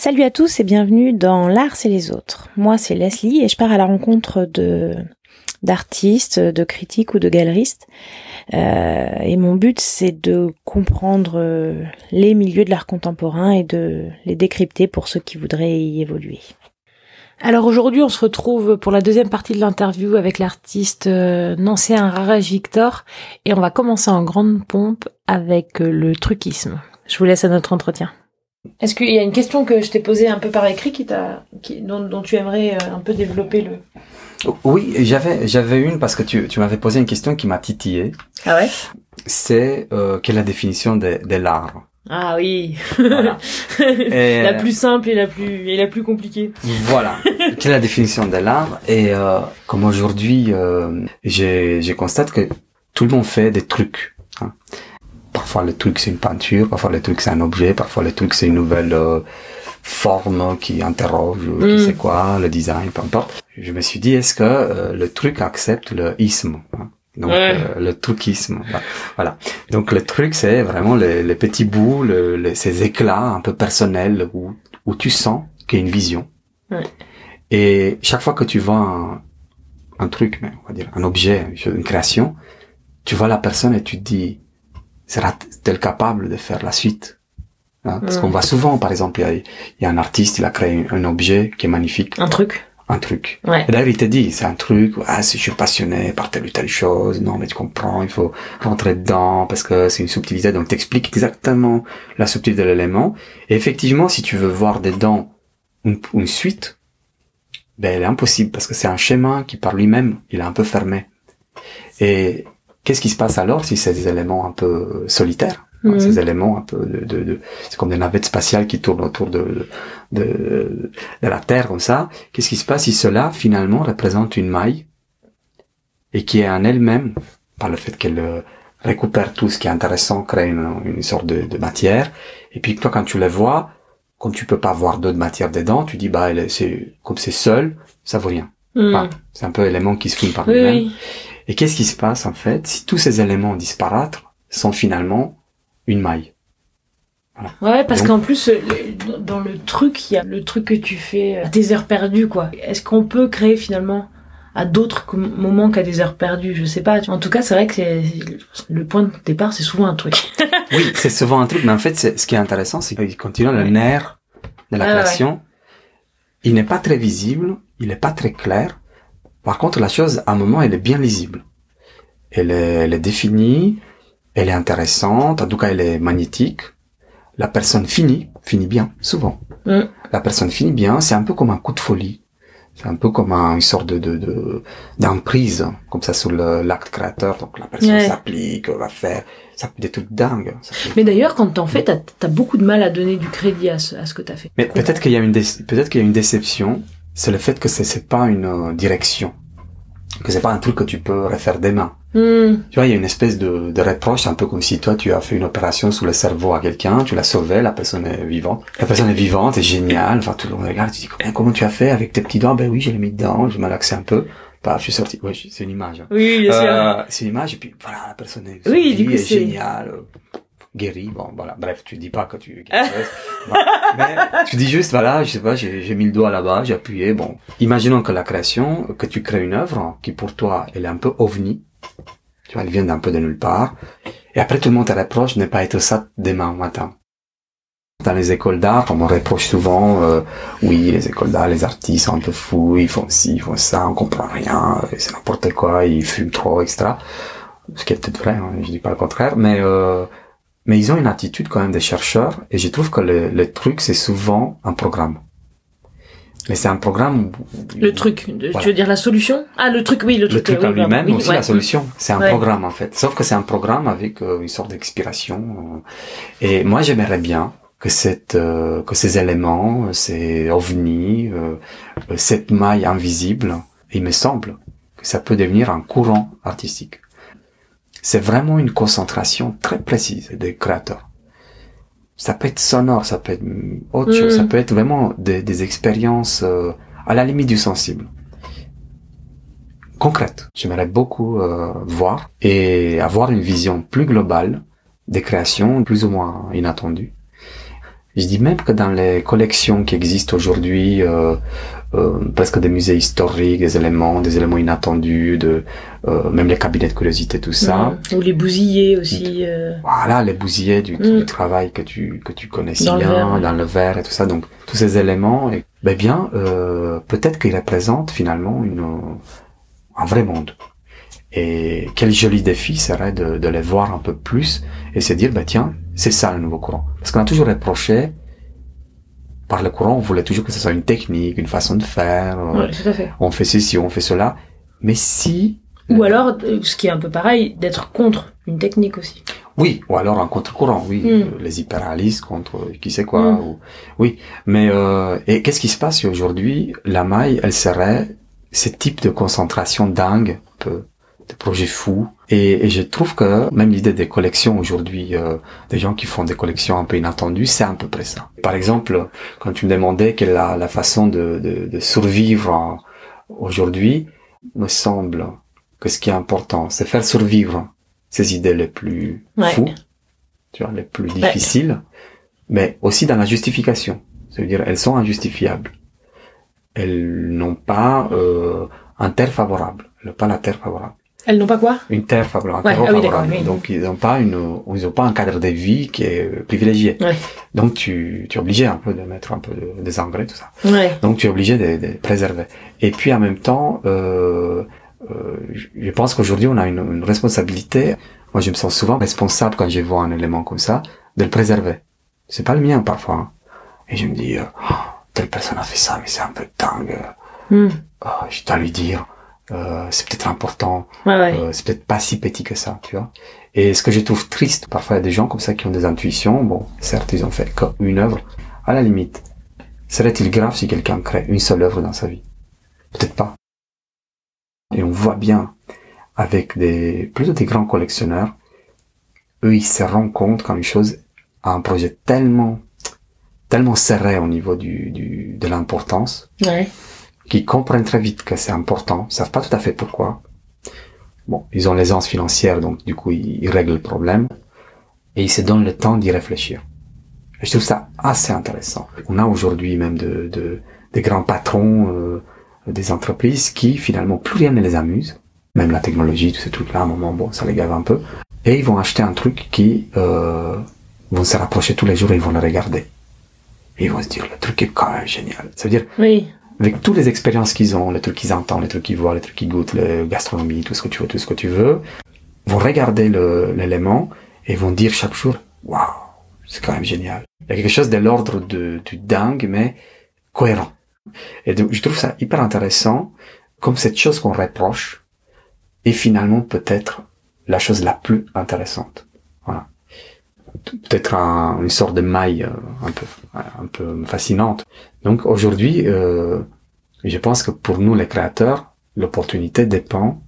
Salut à tous et bienvenue dans L'Art c'est les autres. Moi c'est Leslie et je pars à la rencontre de d'artistes, de critiques ou de galeristes. Euh, et mon but c'est de comprendre euh, les milieux de l'art contemporain et de les décrypter pour ceux qui voudraient y évoluer. Alors aujourd'hui, on se retrouve pour la deuxième partie de l'interview avec l'artiste euh, nancéen Victor et on va commencer en grande pompe avec euh, le truquisme. Je vous laisse à notre entretien. Est-ce qu'il y a une question que je t'ai posée un peu par écrit qui t'a, qui, dont, dont tu aimerais euh, un peu développer le... Oui, j'avais j'avais une parce que tu, tu m'avais posé une question qui m'a titillé. Ah ouais? C'est euh, quelle est la définition de, de l'art Ah oui Voilà. Et- La plus simple et la plus, et la plus compliquée. Voilà. Quelle est la définition de l'art Et euh, comme aujourd'hui, euh, j'ai je constate que tout le monde fait des trucs. hein. Parfois le truc c'est une peinture, parfois le truc c'est un objet, parfois le truc c'est une nouvelle euh, forme qui interroge, euh, Mm. qui sait quoi, le design, peu importe. Je me suis dit est-ce que euh, le truc accepte le isme hein? Donc Ouais. euh, le truquisme, voilà. Donc le truc c'est vraiment les, les petits bouts, le- les- ces éclats un peu personnels où où tu sens qu'il y a une vision. Ouais. Et chaque fois que tu vois un, un truc, mais on va dire un objet, une création, tu vois la personne et tu te dis, sera-t-elle capable de faire la suite Hein, Parce qu'on voit souvent, par exemple, il y a, il y a un artiste, il a créé un, un objet qui est magnifique, Un truc. un truc. Ouais. Et d'ailleurs, il te dit, c'est un truc, ah, si je suis passionné par telle ou telle chose, non, mais tu comprends, il faut rentrer dedans, parce que c'est une subtilité, donc t'expliques exactement la subtilité de l'élément. Et effectivement, si tu veux voir dedans une, une suite, ben, elle est impossible, parce que c'est un schéma qui, par lui-même, il est un peu fermé. Et qu'est-ce qui se passe alors si des éléments un peu solitaires? hein, Mhm. Ces éléments un peu de, de, de- c'est comme des navettes spatiales qui tournent autour de, de, de, de la Terre comme ça. Qu'est-ce qui se passe si cela finalement représente une maille et qui est en elle-même, par le fait qu'elle euh, récupère tout ce qui est intéressant, crée une, une sorte de, de matière. Et puis toi quand tu les vois, comme tu peux pas voir d'autres matières dedans, tu dis bah elle c'est comme c'est seul, ça vaut rien. Enfin, c'est un peu élément qui se filme par lui-même. oui. Et qu'est-ce qui se passe en fait si tous ces éléments disparaître sont finalement une maille? Ouais, parce qu'en plus, euh, dans le truc, il y a le truc que tu fais à des heures perdues, quoi. Est-ce qu'on peut créer finalement à d'autres moments qu'à des heures perdues? Je sais pas. En tout cas, c'est vrai que le point de départ, c'est souvent un truc. Oui, c'est souvent un truc, mais en fait, ce qui est intéressant, c'est qu'il continue le nerf de la Ah, ouais. création. Il n'est pas très visible, il n'est pas très clair. Par contre, la chose, à un moment, elle est bien lisible. Elle est, elle est définie, elle est intéressante, en tout cas, elle est magnétique. La personne finit, finit bien, souvent. Mm. La personne finit bien, c'est un peu comme un coup de folie. C'est un peu comme un- une sorte de, de, de- d'emprise, comme ça, sur l'acte créateur. Donc, la personne Ouais. s'applique, va faire, ça peut des trucs dingues. Ça peut- Mais d'ailleurs, quand t'en fais, t'as as beaucoup de mal à donner du crédit à ce, à ce que t'as fait. Mais peut-être qu'il y a une peut-être qu'il y a une déception, c'est le fait que c'est c'est pas une euh, direction, que c'est pas un truc que tu peux refaire des mains. Hmm. Tu vois, il y a une espèce de, de reproche, un peu comme si toi tu as fait une opération sous le cerveau à quelqu'un, tu l'as sauvé, la personne est vivante, la personne est vivante, est géniale, enfin tout le monde regarde, tu dis comment, comment tu as fait avec tes petits doigts, ben oui, je l'ai mis dedans, je malaxé un peu, paf, je suis sorti, ouais, c'est une image. hein. Oui, bien sûr. Euh, c'est une image et puis voilà, la personne est, Oui, du vie coup, est c'est- géniale, guérie, bon voilà, bref, tu dis pas que tu tu dis juste voilà, je sais pas, j'ai j'ai mis le doigt là-bas, j'ai appuyé, bon. Imaginons que la création, que tu crées une œuvre qui pour toi elle est un peu ovni, tu vois, elle vient d'un peu de nulle part, et après tout le monde te reproche de ne pas être ça demain matin. Dans les écoles d'art, on me reproche souvent, euh, oui, les écoles d'art, les artistes sont un peu fous, ils font ci, ils font ça, on comprend rien, euh, c'est n'importe quoi, ils fument trop, etc. Ce qui est peut-être vrai, hein, je dis pas le contraire, mais euh, mais ils ont une attitude quand même des chercheurs, et je trouve que le, le truc c'est souvent un programme. Mais c'est un programme. Le truc, Voilà. tu veux dire la solution Ah, le truc, oui, le le truc. truc oui, en lui-même, oui, aussi ouais. la solution. C'est un Ouais. programme en fait. Sauf que c'est un programme avec euh, une sorte d'expiration. euh. Et moi, j'aimerais bien que cette, euh, que ces éléments, euh, ces ovnis, euh, euh, cette maille invisible, il me semble que ça peut devenir un courant artistique. C'est vraiment une concentration très précise des créateurs. Ça peut être sonore, ça peut être mm, autre chose, Mm. ça peut être vraiment des, des expériences euh, à la limite du sensible concrète. J'aimerais beaucoup euh, voir et avoir une vision plus globale des créations plus ou moins inattendues. Je dis même que dans les collections qui existent aujourd'hui, euh, euh, presque des musées historiques, des éléments, des éléments inattendus, de euh, même les cabinets de curiosité, tout ça. Mmh. Ou les bousillés aussi. Euh... Voilà, les bousillés du, du, Mm. travail que tu que tu connais si bien, verre, dans le verre et tout ça. Donc tous ces éléments, et, ben bien, euh, peut-être qu'ils représentent finalement une un vrai monde. Et quel joli défi serait de, de les voir un peu plus et se dire, bah tiens, c'est ça le nouveau courant. Parce qu'on a toujours reproché, par le courant, on voulait toujours que ce soit une technique, une façon de faire, euh, Ouais, tout à fait. on fait ceci, on fait cela. Mais si... Ou alors, euh, ce qui est un peu pareil, d'être contre une technique aussi. Oui, ou alors un contre-courant, oui. Mm. euh, Les hyperréalistes contre qui sait quoi. Mm. ou- oui, mais euh, et qu'est-ce qui se passe si aujourd'hui? La maille, elle serait ce type de concentration dingue, peu de projets fous. Et, et je trouve que même l'idée des collections aujourd'hui, euh, des gens qui font des collections un peu inattendues, c'est à peu près ça. Par exemple, quand tu me demandais quelle est la, la façon de, de, de survivre aujourd'hui, me semble que ce qui est important, c'est faire survivre ces idées les plus Ouais. fous, tu vois, les plus difficiles, mais aussi dans la justification. C'est-à-dire, elles sont injustifiables. Elles n'ont pas euh, un terre favorable. Elles n'ont pas la terre favorable. Elles n'ont pas quoi? Une terre favorable, un Ouais, terreau ah oui, favorable. oui. Donc, ils n'ont pas une, ils n'ont pas un cadre de vie qui est privilégié. Ouais. Donc, tu, tu es obligé un peu de mettre un peu de, des engrais, tout ça. Ouais. Donc tu es obligé de, de préserver. Et puis en même temps, euh, euh, je- pense qu'aujourd'hui on a une, une responsabilité. Moi je me sens souvent responsable quand je vois un élément comme ça de le préserver. C'est pas le mien parfois. hein. Et je me dis, euh, Oh, telle personne a fait ça, mais c'est un peu dingue. Hmm. Oh, je dois lui dire, euh, c'est peut-être important. Ouais, ouais. Euh, c'est peut-être pas si petit que ça, tu vois. Et ce que je trouve triste, parfois il y a des gens comme ça qui ont des intuitions. Bon, certes ils ont fait qu'une œuvre. À la limite, serait-il grave si quelqu'un crée une seule œuvre dans sa vie? Peut-être pas. Et on voit bien avec des plutôt des grands collectionneurs, eux ils se rendent compte quand une chose a un projet tellement tellement serré au niveau du, du de l'importance Ouais. Qui comprennent très vite que c'est important, savent pas tout à fait pourquoi. Bon, ils ont l'aisance financière, donc du coup, ils, ils règlent le problème et ils se donnent le temps d'y réfléchir. Je trouve ça assez intéressant. On a aujourd'hui même de, de, des grands patrons euh, des entreprises qui, finalement, plus rien ne les amuse. Même la technologie, tous ces trucs-là, à un moment, bon, ça les gave un peu. Et ils vont acheter un truc qui euh, vont se rapprocher tous les jours et ils vont le regarder. Et ils vont se dire, le truc est quand même génial. Ça veut dire, Oui. Avec toutes les expériences qu'ils ont, les trucs qu'ils entendent, les trucs qu'ils voient, les trucs qu'ils goûtent, la gastronomie, tout ce que tu veux, tout ce que tu veux, vont regarder l'élément et vont dire chaque jour, waouh, c'est quand même génial. Il y a quelque chose de l'ordre du dingue, mais cohérent. Et donc, je trouve ça hyper intéressant, comme cette chose qu'on reproche est finalement peut-être la chose la plus intéressante. Voilà. Peut-être un- une sorte de maille euh, un peu, un peu fascinante. Donc aujourd'hui, euh, je pense que pour nous les créateurs, l'opportunité dépend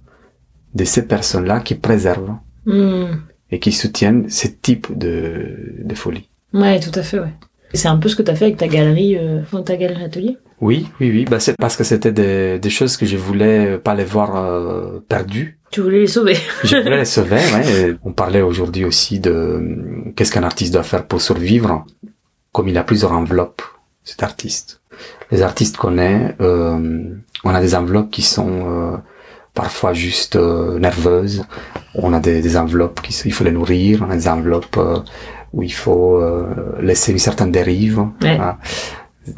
de ces personnes-là qui préservent Hmm. et qui soutiennent ce type de, de folie. Ouais, tout à fait, ouais. C'est un peu ce que t'as fait avec ta galerie, euh, ta galerie atelier? Oui, oui, oui. Bah c'est parce que c'était des, des choses que je voulais pas les voir euh, perdues. Tu voulais les sauver. Je voulais les sauver. Ouais. On parlait aujourd'hui aussi de qu'est-ce qu'un artiste doit faire pour survivre, comme il a plusieurs enveloppes, cet artiste. Les artistes qu'on est, euh, on a des enveloppes qui sont euh, parfois juste euh, nerveuses. On a des, des enveloppes qui il faut les nourrir. On a des enveloppes euh, où il faut euh, laisser une certaine dérive. Ouais. Voilà.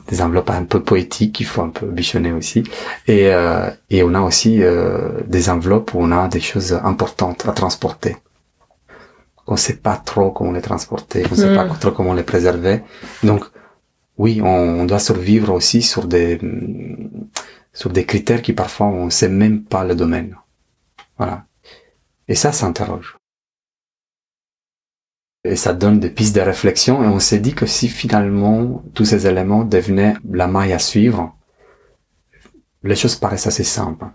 Des enveloppes un peu poétiques qu'il faut un peu bichonner aussi. Et, euh, et on a aussi euh, des enveloppes où on a des choses importantes à transporter. On sait pas trop comment les transporter, on sait pas trop comment les préserver. Donc, oui, on, on doit survivre aussi sur des mm, sur des critères qui parfois on sait même pas le domaine. Voilà. Et ça s'interroge. Et ça donne des pistes de réflexion et on s'est dit que si finalement tous ces éléments devenaient la maille à suivre, les choses paraissent assez simples.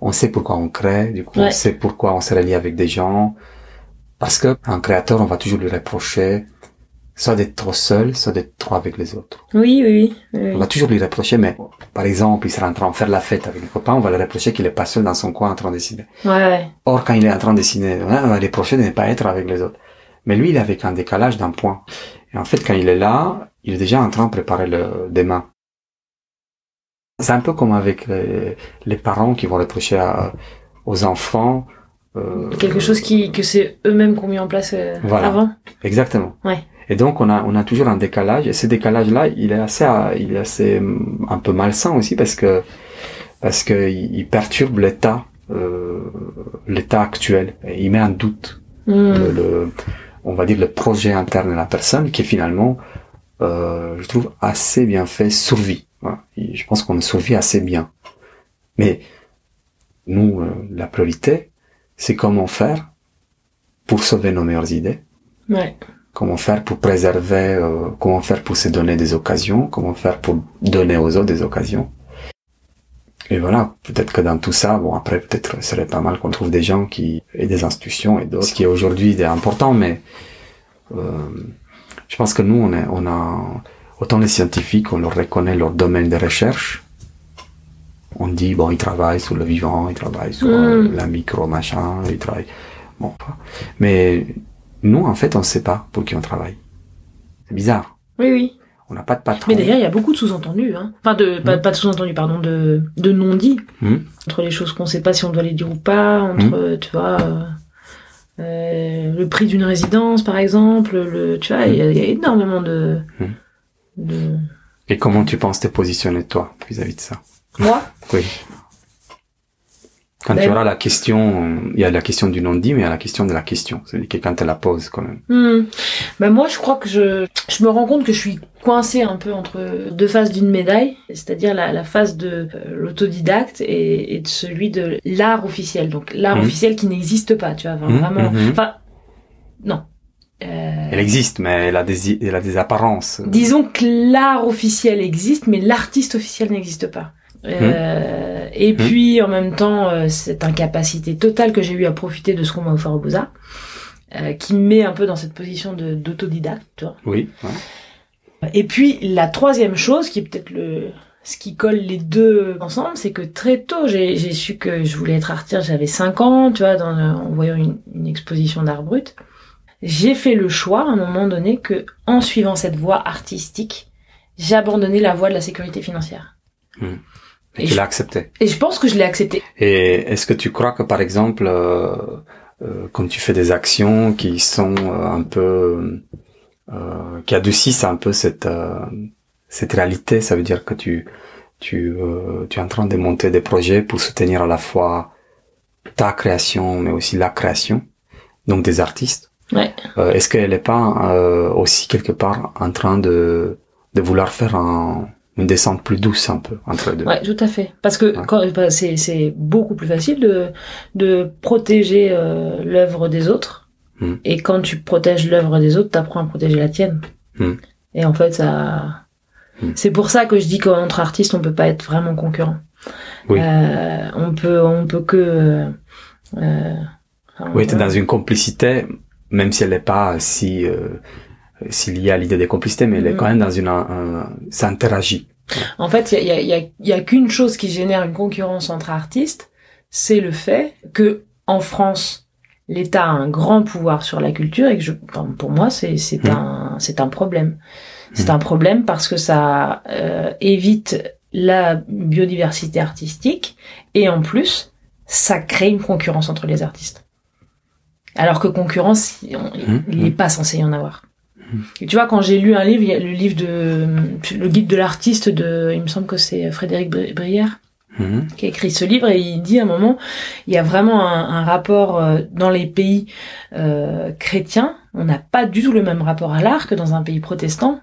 On sait pourquoi on crée, du coup, on sait pourquoi on se relie avec des gens. Parce que un créateur, on va toujours lui reprocher soit d'être trop seul, soit d'être trop avec les autres. Oui, oui, oui. On va toujours lui reprocher, mais par exemple, il sera en train de faire la fête avec les copains, on va lui reprocher qu'il est pas seul dans son coin en train de dessiner. Ouais, ouais. Or, quand il est en train de dessiner, on va lui reprocher de ne pas être avec les autres. Mais lui, il est avec un décalage d'un point. Et en fait, quand il est là, il est déjà en train de préparer le demain. C'est un peu comme avec les, les parents qui vont reprocher à, aux enfants. Euh, Quelque chose qui que c'est eux-mêmes qui ont mis en place euh, Voilà. avant. exactement. Ouais. Et donc on a on a toujours un décalage et ce décalage là il est assez euh, il est assez hum, un peu malsain aussi parce que parce que il perturbe l'état euh, l'état actuel et il met en doute Hmm. le, le- on va dire le projet interne de la personne qui est finalement euh, je trouve assez bien fait survie Voilà. Je pense qu'on survit assez bien mais nous euh, la priorité c'est comment faire pour sauver nos meilleures idées Ouais. Comment faire pour préserver, euh, comment faire pour se donner des occasions, comment faire pour donner aux autres des occasions. Et voilà, peut-être que dans tout ça, bon après peut-être ce serait pas mal qu'on trouve des gens qui et des institutions et d'autres, ce qui est aujourd'hui est important, mais euh, je pense que nous on, est, on a autant les scientifiques, on leur reconnaît leur domaine de recherche. On dit bon ils travaillent sur le vivant, ils travaillent sur euh, Mm. la micro machin, ils travaillent bon, mais nous en fait on sait pas pour qui on travaille. C'est bizarre. Oui, oui. On n'a pas de patron. Mais d'ailleurs, il y a beaucoup de sous-entendus, hein. Enfin, de, pas, Hmm. pas de sous-entendus, pardon, de, de non-dits. Hmm. Entre les choses qu'on sait pas si on doit les dire ou pas, entre, tu vois, euh, euh, le prix d'une résidence, par exemple, le, tu vois, il y, a- il y a énormément de, Hmm. de... Et comment tu penses te positionner toi vis-à-vis de ça? Moi? Oui. Quand Ben- tu auras la question, il y a la question du non-dit, mais il y a la question de la question. C'est-à-dire que quand tu la poses quand même. Hmm. Ben moi, je crois que je, je me rends compte que je suis coincée un peu entre deux faces d'une médaille, c'est-à-dire la, la face de euh, l'autodidacte et, et de celui de l'art officiel. Donc l'art Mhm. officiel qui n'existe pas, tu vois, Mhm, vraiment. mhm. Enfin, non. Euh, Elle existe, mais elle a des, elle a des apparences. Disons que l'art officiel existe, mais l'artiste officiel n'existe pas. Euh, Et puis, en même temps, euh, cette incapacité totale que j'ai eu à profiter de ce qu'on m'a offert au Beaux-Arts, euh, qui me met un peu dans cette position d'autodidacte, tu vois. Oui. ouais. Et puis, la troisième chose, qui est peut-être le ce qui colle les deux ensemble, c'est que très tôt, j'ai j'ai su que je voulais être artiste, j'avais 5 ans, tu vois, dans, en voyant une, une exposition d'art brut. J'ai fait le choix, à un moment donné, que en suivant cette voie artistique, j'abandonnais la voie de la sécurité financière. Et, Et tu je- l'as accepté. Et je pense que je l'ai accepté. Et est-ce que tu crois que par exemple, euh, euh, quand tu fais des actions qui sont euh, un peu, euh, qui adoucissent un peu cette euh, cette réalité, ça veut dire que tu tu euh, tu es en train de monter des projets pour soutenir à la fois ta création, mais aussi la création, donc des artistes. Ouais. Euh, est-ce qu'elle n'est pas euh, aussi quelque part en train de de vouloir faire un, une descente plus douce un peu entre les deux Ouais, tout à fait. Parce que Ouais. bah, c'est c'est beaucoup plus facile de de protéger euh, l'œuvre des autres. Mm. Et quand tu protèges l'œuvre des autres, t'apprends à protéger la tienne. Mm. Et en fait, ça. Mm. C'est pour ça que je dis qu'entre artistes, on peut pas être vraiment concurrent. Oui. Euh, on peut, on peut que. euh, euh, enfin, Oui, tu es voilà. dans une complicité, même si elle n'est pas si, euh, si liée à l'idée de complicité, mais elle est Mhm. quand même dans une, un- un- ça interagit. En fait, il y a, y, a, il y a qu'une chose qui génère une concurrence entre artistes, c'est le fait que en France, l'État a un grand pouvoir sur la culture et que je, pour moi, c'est c'est Mhm. un c'est un problème. C'est Mhm. un problème parce que ça euh, évite la biodiversité artistique et en plus, ça crée une concurrence entre les artistes. Alors que concurrence, on- il n'est pas censé y en avoir. Tu vois, quand j'ai lu un livre, il y a le livre de le guide de l'artiste de, il me semble que c'est Frédéric Bri- Brière Mhm. qui a écrit ce livre et il dit à un moment, il y a vraiment un, un rapport euh, dans les pays euh, chrétiens, on n'a pas du tout le même rapport à l'art que dans un pays protestant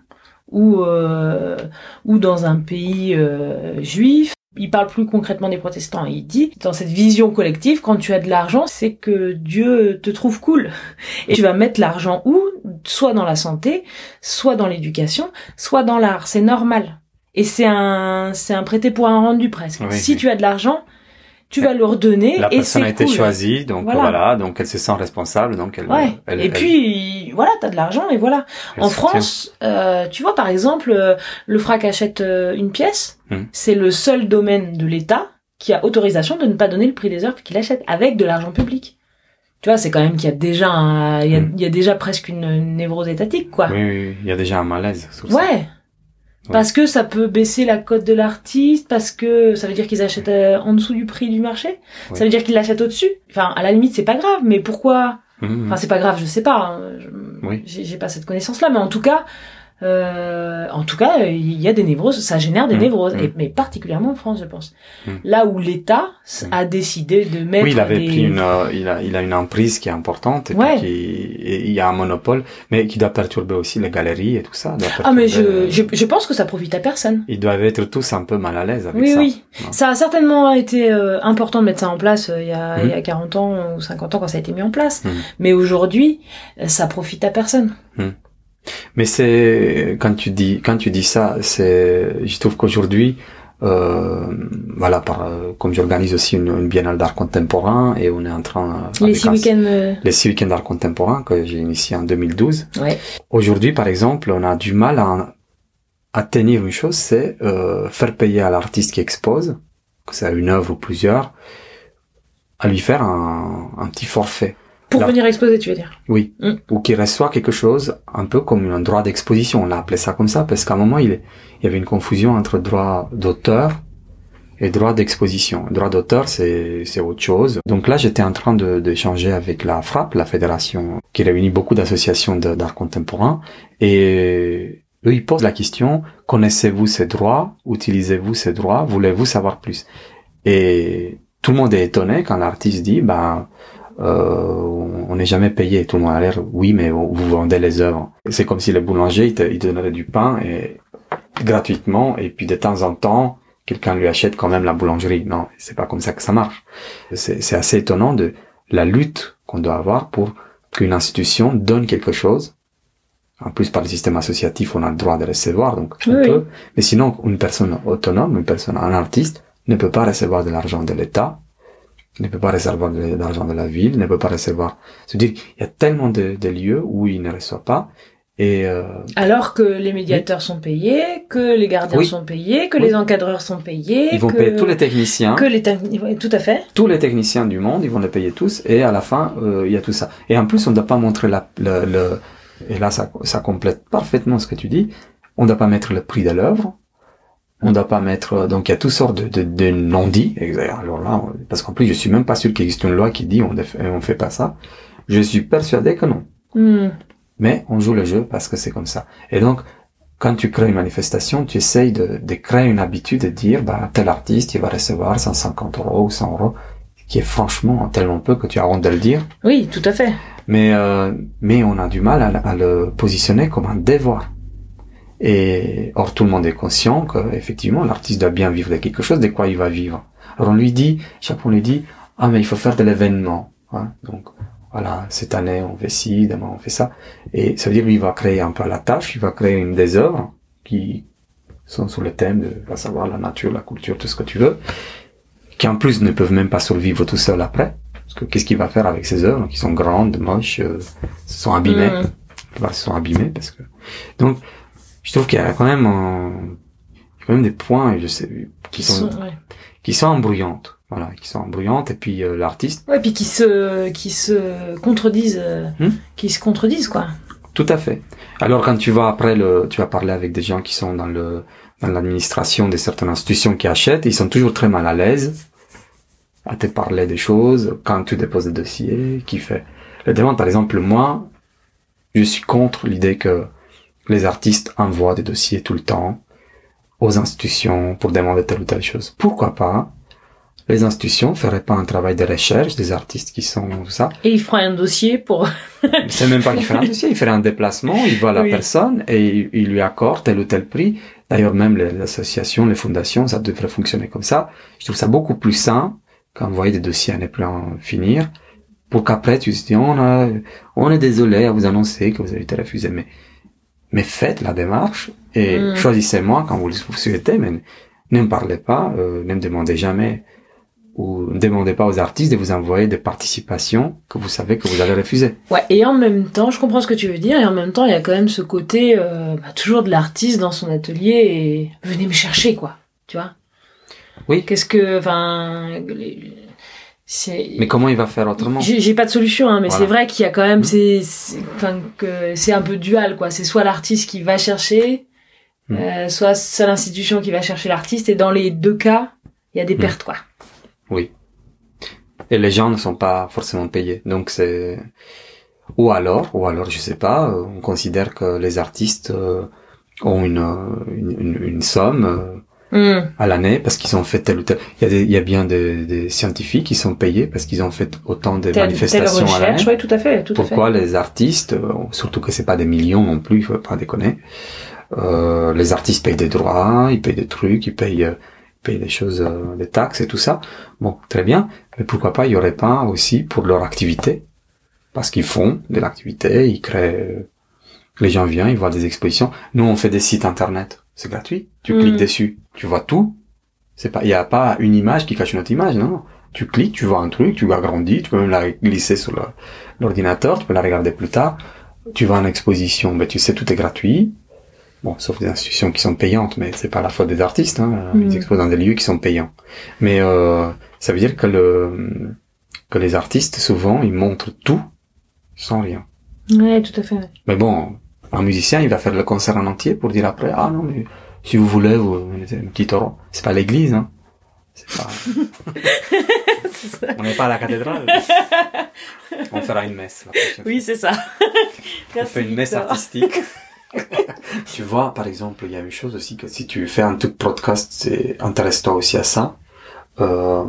ou euh, ou dans un pays euh, juif. Il parle plus concrètement des protestants. Il dit, dans cette vision collective, quand tu as de l'argent, c'est que Dieu te trouve cool. Et tu vas mettre l'argent où? Soit dans la santé, soit dans l'éducation, soit dans l'art. C'est normal. Et c'est un, c'est un prêté pour un rendu presque. Oui, si oui. tu as de l'argent, tu vas le redonner La et personne a été cool. choisie, donc Voilà. voilà. donc elle se sent responsable, donc elle. Ouais. elle- et elle- puis voilà, t'as de l'argent et voilà. En. France, euh, tu vois par exemple, euh, le frac achète euh, une pièce. Hmm. C'est le seul domaine de l'État qui a autorisation de ne pas donner le prix des œuvres qu'il achète avec de l'argent public. Tu vois, c'est quand même qu'il y a déjà, un- il y a, il y a déjà presque une, une névrose étatique, quoi. Oui, oui, oui, il y a déjà un malaise sur ça. Ouais. Parce que ça peut baisser la cote de l'artiste, parce que ça veut dire qu'ils achètent euh, en dessous du prix du marché, ça veut dire qu'ils l'achètent au-dessus. Enfin, à la limite, c'est pas grave, mais pourquoi? Mhm. Enfin, c'est pas grave, je sais pas. hein, je- Oui. J'ai j'ai pas cette connaissance-là, mais en tout cas, euh, en tout cas, il y a des névroses, ça génère des Mm. névroses, Mm. et, mais particulièrement en France, je pense. Mm. Là où l'État a décidé de mettre Oui, il avait des... pris une, euh, il a, il a une emprise qui est importante et Ouais. puis qui, et il y a un monopole, mais qui doit perturber aussi les galeries et tout ça. Ah mais je, perturber- je, je pense que ça profite à personne. Ils doivent être tous un peu mal à l'aise avec Oui, ça. oui. Ouais. Ça a certainement été euh, important de mettre ça en place euh, il, y a, il y a 40 ans ou 50 ans quand ça a été mis en place. Mais aujourd'hui, euh, ça profite à personne. Mais c'est quand tu dis quand tu dis ça, c'est je trouve qu'aujourd'hui euh, voilà par euh, comme j'organise aussi une, une biennale d'art contemporain et on est en train euh, Les six week-ends... euh, les six week-ends d'art contemporain que j'ai initié en 2012. Ouais. Aujourd'hui, par exemple, on a du mal à, à tenir une chose, c'est euh, faire payer à l'artiste qui expose, que c'est une œuvre ou plusieurs, à lui faire un, un petit forfait. Pour Là. venir exposer, tu veux dire Oui. Mm. Ou qui reçoit quelque chose un peu comme un droit d'exposition. On a appelé ça comme ça parce qu'à un moment, il, y avait une confusion entre droit d'auteur et droit d'exposition. Droit d'auteur, c'est, c'est autre chose. Donc là, j'étais en train de, d'échanger avec la FRAP, la fédération qui réunit beaucoup d'associations de- d'art contemporain. Et eux, ils posent la question, connaissez-vous ces droits? Utilisez-vous ces droits? Voulez-vous savoir plus? Et tout le monde est étonné quand l'artiste dit, ben, euh, on n'est jamais payé. Tout le monde a l'air, oui, mais vous vendez les œuvres. C'est comme si le boulanger, il te, il te du pain et gratuitement, et puis de temps en temps, quelqu'un lui achète quand même la boulangerie. Non, c'est pas comme ça que ça marche. C'est assez étonnant de la lutte qu'on doit avoir pour qu'une institution donne quelque chose. En plus, par le système associatif, on a le droit de recevoir, donc on oui. peut. Mais sinon, une personne autonome, une personne, un artiste, ne peut pas recevoir de l'argent de l'État, ne peut pas recevoir de l'argent de la ville, ne peut pas recevoir. C'est-à-dire, il y a tellement de, de lieux où il ne reçoit pas. Et euh, Alors que les médiateurs sont payés, que les gardiens Oui. sont payés, que Oui. les encadreurs sont payés, ils vont que, payer tous les techniciens, que les tout à fait. tous les techniciens du monde, ils vont les payer tous, et à la fin, euh, il y a tout ça. Et en plus, on ne doit pas montrer la, le, le- et là, ça, ça complète parfaitement ce que tu dis. On ne doit pas mettre le prix de l'œuvre. On ne doit pas mettre, donc il y a toutes sortes de, de, de non-dits. Alors là, parce qu'en plus, je suis même pas sûr qu'il existe une loi qui dit on ne fait, on fait pas ça. Je suis persuadé que non. Hmm. Mais on joue le jeu parce que c'est comme ça. Et donc, quand tu crées une manifestation, tu essayes de, de créer une habitude de dire, bah, tel artiste, il va recevoir 150 euros ou 100 euros, qui est franchement tellement peu que tu as honte de le dire. Oui, tout à fait. Mais, euh, mais on a du mal à, à le positionner comme un devoir. Et, or, tout le monde est conscient que, effectivement, l'artiste doit bien vivre de quelque chose, de quoi il va vivre. Alors, on lui dit, on lui dit, ah, mais il faut faire de l'événement. hein. Donc, voilà, cette année, on fait ci, demain, on fait ça. Et ça veut dire, lui, il va créer un peu la tâche, il va créer une des œuvres qui sont sous le thème de, à savoir la nature, la culture, tout ce que tu veux, qui en plus ne peuvent même pas survivre tout seul après. Parce que qu'est-ce qu'il va faire avec ces œuvres qui sont grandes, moches, euh, se sont abîmées. Enfin, se sont abîmées parce que donc je trouve qu'il y a quand même un- quand même des points je sais qui sont, sont, ouais. qui sont embrouillantes voilà qui sont embrouillantes et puis euh, l'artiste Ouais, puis qui se, qui se contredisent, Hmm. qui se contredisent, quoi. Tout à fait. Alors quand tu vas après le, tu vas parler avec des gens qui sont dans le, dans l'administration de certaines institutions qui achètent, ils sont toujours très mal à l'aise à te parler des choses quand tu déposes des dossiers, qui fait la demande. Par exemple, moi, je suis contre l'idée que les artistes envoient des dossiers tout le temps aux institutions pour demander telle ou telle chose. Pourquoi pas? Les institutions feraient pas un travail de recherche des artistes qui sont tout ça Et il fera un dossier pour... c'est même pas qu'il ferait un dossier, il ferait un déplacement, il voit la Oui. personne et il, il lui accorde tel ou tel prix. D'ailleurs, même les associations, les fondations, ça devrait fonctionner comme ça. Je trouve ça beaucoup plus sain qu'envoyer des dossiers à ne plus en finir pour qu'après tu te dis, on a, on est désolé à vous annoncer que vous avez été refusé, mais, mais faites la démarche et Mm. choisissez-moi quand vous le souhaitez, mais ne me parlez pas, euh, ne me demandez jamais ou ne demandez pas aux artistes de vous envoyer des participations que vous savez que vous allez refuser. Ouais, et en même temps, je comprends ce que tu veux dire, et en même temps, il y a quand même ce côté, euh, bah, toujours de l'artiste dans son atelier, et venez me chercher, quoi. Tu vois Oui. Qu'est-ce que... Enfin... les-. Mais comment il va faire autrement J'ai pas de solution, hein, mais Voilà. c'est vrai qu'il y a quand même, Mhm. c'est, c'est- enfin, que c'est un peu dual, quoi. C'est soit l'artiste qui va chercher, Mm. Euh, soit c'est l'institution qui va chercher l'artiste, et dans les deux cas, il y a des Mm. pertes, quoi. Oui. Et les gens ne sont pas forcément payés. Donc c'est ou alors, ou alors je sais pas, euh, on considère que les artistes euh, ont une, euh, une, une, une somme Hmm. à l'année parce qu'ils ont fait tel ou tel. Il y a, des, il y a bien des, des scientifiques qui sont payés parce qu'ils ont fait autant de Telle, telle manifestations à l'année. ouais, tout à fait, tout à fait. Pourquoi les artistes, euh, surtout que c'est pas des millions non plus, il faut pas déconner. Euh, les artistes payent des droits, ils payent des trucs, ils payent, ils payent des choses, euh, des taxes et tout ça. Bon, très bien. Mais pourquoi pas, il y aurait pas aussi pour leur activité, parce qu'ils font de l'activité, ils créent. euh, les gens viennent, ils voient des expositions. Nous, on fait des sites internet, c'est gratuit. Tu Mm. cliques dessus, tu vois tout. C'est pas, il y a pas une image qui cache une autre image, non. Tu cliques, tu vois un truc, tu agrandis, tu peux même la glisser sur l'ordinateur, tu peux la regarder plus tard. Tu vas en exposition, ben tu sais tout est gratuit. Bon, sauf des institutions qui sont payantes, mais c'est pas la faute des artistes. Hein. Mm. Ils exposent dans des lieux qui sont payants. Mais euh, ça veut dire que le que les artistes souvent ils montrent tout sans rien. Ouais, tout à fait. Mais bon, un musicien il va faire le concert en entier pour dire après ah non mais si vous voulez vous mettez un petit euro. C'est pas l'église hein. C'est pas. C'est ça. On n'est pas à la cathédrale. On fera une messe. La prochaine Oui, c'est ça. On fait une messe artistique. tu vois, par exemple, il y a une chose aussi que si tu fais un truc podcast, c'est intéresse-toi aussi à ça. Euh,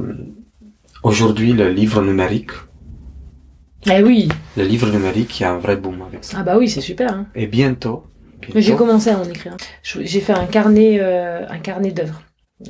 aujourd'hui, le livre numérique, Eh oui. le livre numérique, il y a un vrai boom avec ça. Ah bah oui, c'est super. Hein. Et bientôt, J'ai commencé à en écrire. J'ai fait un carnet, euh, un carnet d'œuvres.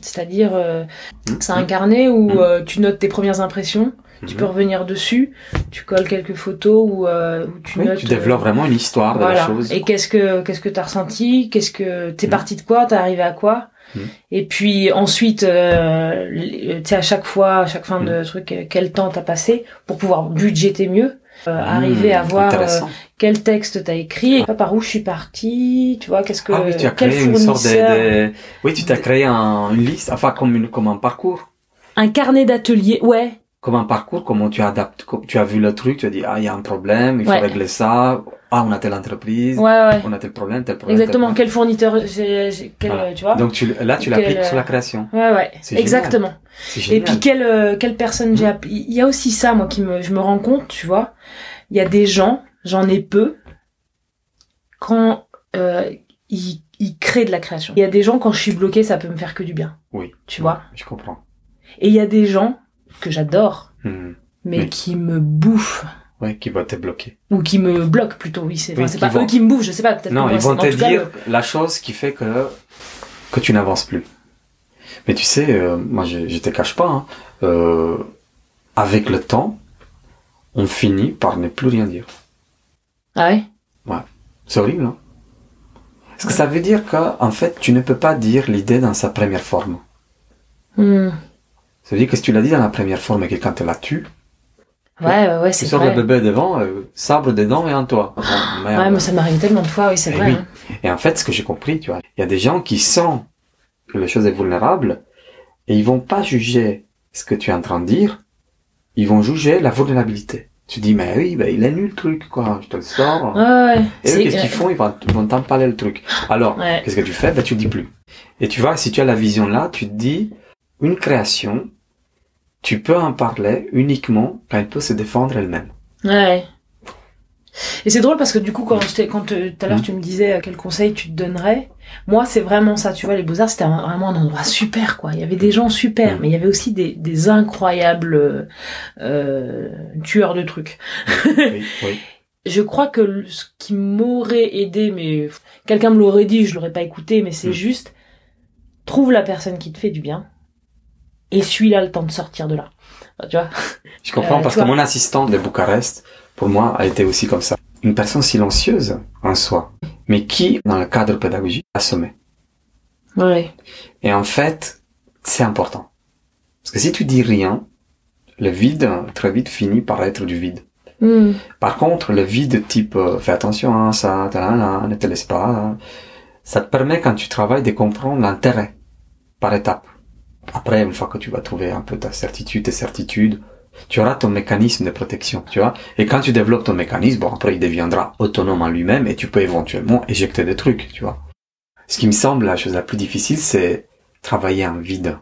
C'est-à-dire, euh, Mhm. c'est un carnet où Mhm. euh, tu notes tes premières impressions, tu peux revenir dessus, tu colles quelques photos ou où tu Oui, notes. tu développes euh, vraiment une histoire de la chose. Et qu'est-ce que qu'est-ce que t'as ressenti? Qu'est-ce que t'es parti de quoi? T'es arrivé à quoi? Mhm. Et puis ensuite, euh, les- tu sais à chaque fois, à chaque fin Mhm. de truc, euh, quel temps t'as passé pour pouvoir budgéter mieux, euh, arriver à Mmh, voir euh, quel texte t'as écrit, et par où je suis partie, tu vois, qu'est-ce que ah oui, tu as créé une sorte de, de- Oui, tu t'as créé un- une liste, enfin comme, une, comme un parcours. un carnet d'atelier, ouais, comme un parcours, comment tu adaptes, tu as vu le truc, tu as dit, ah, il y a un problème, il faut Ouais. régler ça, ah, on a telle entreprise, ouais, ouais. on a tel problème, tel problème. Exactement, tel quel fournisseur, j'ai- j'ai- quel, Voilà. euh, tu vois. Donc tu, là, tu l'appliques euh, sur la création. Ouais, ouais, exactement. Et puis quelle euh, quelle personne j'ai appelé Il y a aussi ça moi qui me je me rends compte, tu vois. Il y a des gens, j'en ai peu quand euh, ils ils créent de la création. Il y a des gens quand je suis bloquée, ça peut me faire que du bien, Oui. tu vois. Je comprends. Et il y a des gens que j'adore Hmm. mais Oui. qui me bouffent Ouais, qui va te bloquer. ou qui me bloquent plutôt, oui, c'est Oui, pas vont- eux qui me bouffent, je sais pas, peut-être Non, ils vont te cas, dire la chose qui fait que, que tu n'avances plus. Mais tu sais, euh, moi, je, je te cache pas, hein, euh, avec le temps, on finit par ne plus rien dire. Ah ouais? C'est horrible, hein Parce que ça veut dire que, en fait, tu ne peux pas dire l'idée dans sa première forme. Hmm. Ça veut dire que si tu l'as dit dans la première forme et quelqu'un te la tue, Ouais, ouais, ouais, tu c'est sors vrai. le bébé devant, euh, sabre dedans et en toi. Oh, merde. Ouais, mais ça m'arrive tellement de fois, oui, c'est Eh vrai. oui. hein. Et en fait, ce que j'ai compris, tu vois, il y a des gens qui sentent que la chose est vulnérable et ils vont pas juger ce que tu es en train de dire, ils vont juger la vulnérabilité. Tu dis, mais oui, ben, il est nul le truc, quoi, je te le sors. Ouais, ouais. Et eux, qu'est-ce qu'ils font? Ils vont, vont t'empaler le truc. Alors, Ouais. qu'est-ce que tu fais? Ben, tu dis plus. Et tu vois, si tu as la vision là, tu te dis, une création, tu peux en parler uniquement quand elle peut se défendre elle-même. Ouais. Et c'est drôle parce que du coup, quand, quand euh, tout à l'heure Mhm. tu me disais euh, quel conseil tu te donnerais, moi c'est vraiment ça, tu vois, les Beaux-Arts c'était un- vraiment un endroit super, quoi. Il y avait des gens super, Mhm. mais il y avait aussi des, des incroyables euh, tueurs de trucs. oui, oui. Je crois que ce qui m'aurait aidé, mais quelqu'un me l'aurait dit, je l'aurais pas écouté, mais c'est Mhm. juste, trouve la personne qui te fait du bien et suis-là le temps de sortir de là. Tu vois Je comprends Euh, parce que mon assistante de Bucarest, pour moi, a été aussi comme ça. Une personne silencieuse en soi, mais qui, dans le cadre pédagogique, a sommé. Ouais. Et en fait, c'est important. Parce que si tu dis rien, le vide, très vite, finit par être du vide. Hmm. Par contre, le vide type euh, fais attention à ça, ne te laisse pas, hein, ça te permet quand tu travailles de comprendre l'intérêt par étapes. Après, une fois que tu vas trouver un peu ta certitude, tes certitudes, tu auras ton mécanisme de protection, tu vois. Et quand tu développes ton mécanisme, bon, après, il deviendra autonome en lui-même et tu peux éventuellement éjecter des trucs, tu vois. Ce qui me semble la chose la plus difficile, c'est travailler un vide.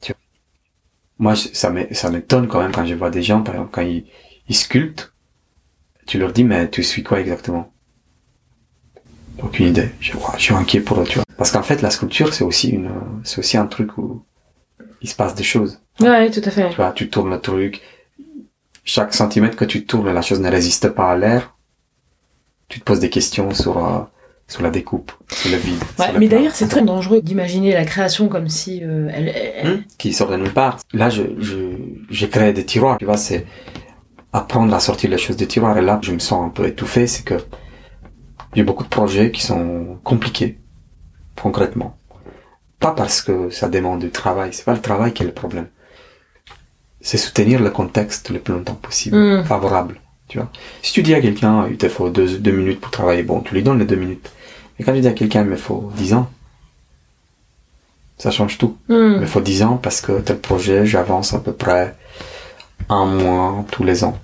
Tu vois. Moi, ça m'étonne quand même quand je vois des gens, par exemple, quand ils, ils sculptent, tu leur dis, mais tu suis quoi exactement? Aucune idée. Je, je suis inquiet pour eux, tu vois. Parce qu'en fait, la sculpture, c'est aussi une, c'est aussi un truc où il se passe des choses. Ouais, tout à fait. Tu vois, tu tournes le truc. Chaque centimètre que tu tournes, la chose ne résiste pas à l'air. Tu te poses des questions sur, euh, sur la découpe, sur le vide. Ouais, mais d'ailleurs, c'est très dangereux d'imaginer la création comme si euh, elle, elle... Hum, qui sort de nulle part. Là, je, je, j'ai créé des tiroirs. Tu vois, c'est apprendre à sortir les choses des tiroirs. Et là, je me sens un peu étouffé. C'est que a beaucoup de projets qui sont compliqués, concrètement. Pas parce que ça demande du travail. C'est pas le travail qui est le problème. C'est soutenir le contexte le plus longtemps possible, Mm. favorable. Tu vois. Si tu dis à quelqu'un, il te faut deux, deux minutes pour travailler, bon, tu lui donnes les deux minutes. Mais quand tu dis à quelqu'un, il me faut dix ans, ça change tout. Hmm. Il me faut dix ans parce que tel projet, j'avance à peu près un mois tous les ans.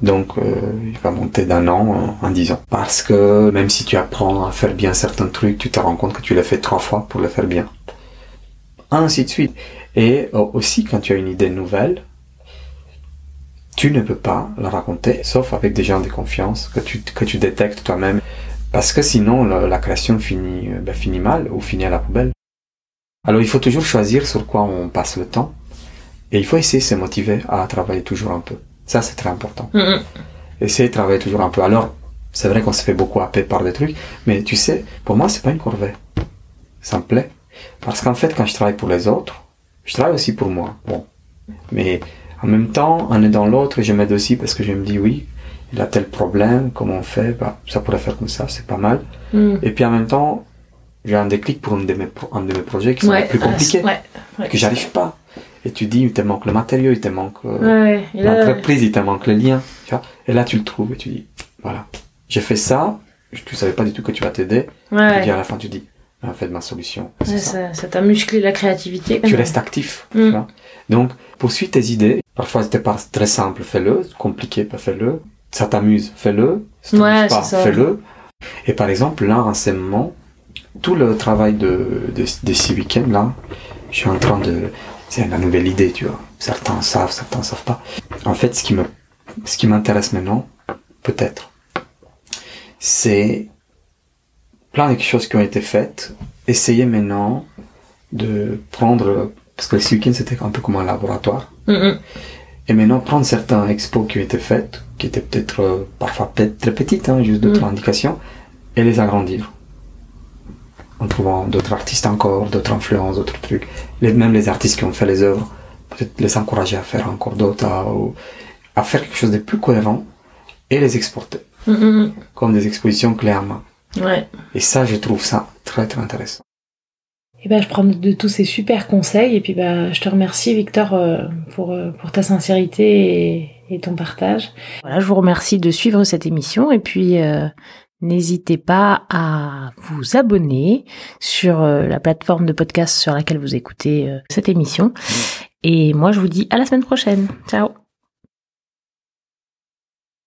Donc, euh, il va monter d'un an en dix ans. Parce que même si tu apprends à faire bien certains trucs, tu te rends compte que tu l'as fait trois fois pour le faire bien. Ainsi de suite. Et euh, aussi, quand tu as une idée nouvelle, tu ne peux pas la raconter, sauf avec des gens de confiance que tu, que tu détectes toi-même. Parce que sinon, la, création finit, euh, ben, finit mal ou finit à la poubelle. Alors, il faut toujours choisir sur quoi on passe le temps. Et il faut essayer de se motiver à travailler toujours un peu. Ça, c'est très important. Hmm. Essayer de travailler toujours un peu. Alors, c'est vrai qu'on se fait beaucoup happer par des trucs, mais tu sais, pour moi, c'est pas une corvée. Ça me plaît. Parce qu'en fait, quand je travaille pour les autres, je travaille aussi pour moi. Bon. Mais en même temps, en aidant l'autre, je m'aide aussi parce que je me dis, oui, il a tel problème, comment on fait, bah, ça pourrait faire comme ça, c'est pas mal. Hmm. Et puis en même temps, j'ai un déclic pour un de mes, pro- un de mes projets qui sont les plus compliqués, ouais, ouais. que j'arrive pas. Et tu dis, il te manque le matériau, il te manque euh, Ouais, l'entreprise, il te manque le lien. Tu vois et là, tu le trouves et tu dis, voilà, j'ai fait ça, tu savais pas du tout que tu vas t'aider. Et puis à la fin, tu dis, en fait, ma solution, ouais, ça. ça, ça t'a musclé la créativité. Tu restes actif. Mm. Tu vois Donc, poursuis tes idées. Parfois, c'était pas très simple, fais-le. Compliqué, pas fais-le. Ça t'amuse, fais-le. Ça t'amuse pas, fais-le. Et par exemple, là, en ce moment, tout le travail de, de, de ces week-ends, là, je suis en train de... C'est la nouvelle idée, tu vois. Certains savent, certains savent pas. En fait, ce qui me, ce qui m'intéresse maintenant, peut-être, c'est plein de choses qui ont été faites. Essayer maintenant de prendre, parce que le week-end c'était un peu comme un laboratoire, Hmm, hmm. et maintenant prendre certains expos qui ont été faites, qui étaient peut-être euh, parfois peut-être très petites, hein, juste d'autres Mm. indications, et les agrandir. En trouvant d'autres artistes encore, d'autres influences, d'autres trucs. Les, même les artistes qui ont fait les œuvres, peut-être les encourager à faire encore d'autres, à, faire quelque chose de plus cohérent, et les exporter, Hmm, hmm, comme des expositions clairement. Ouais. Et ça, je trouve ça très très intéressant. Et ben, je prends de tous ces super conseils et puis bah, je te remercie Victor euh, pour, euh, pour ta sincérité et, et ton partage. Voilà, je vous remercie de suivre cette émission et puis euh, n'hésitez pas à vous abonner sur euh, la plateforme de podcast sur laquelle vous écoutez euh, cette émission. Et moi, je vous dis à la semaine prochaine. Ciao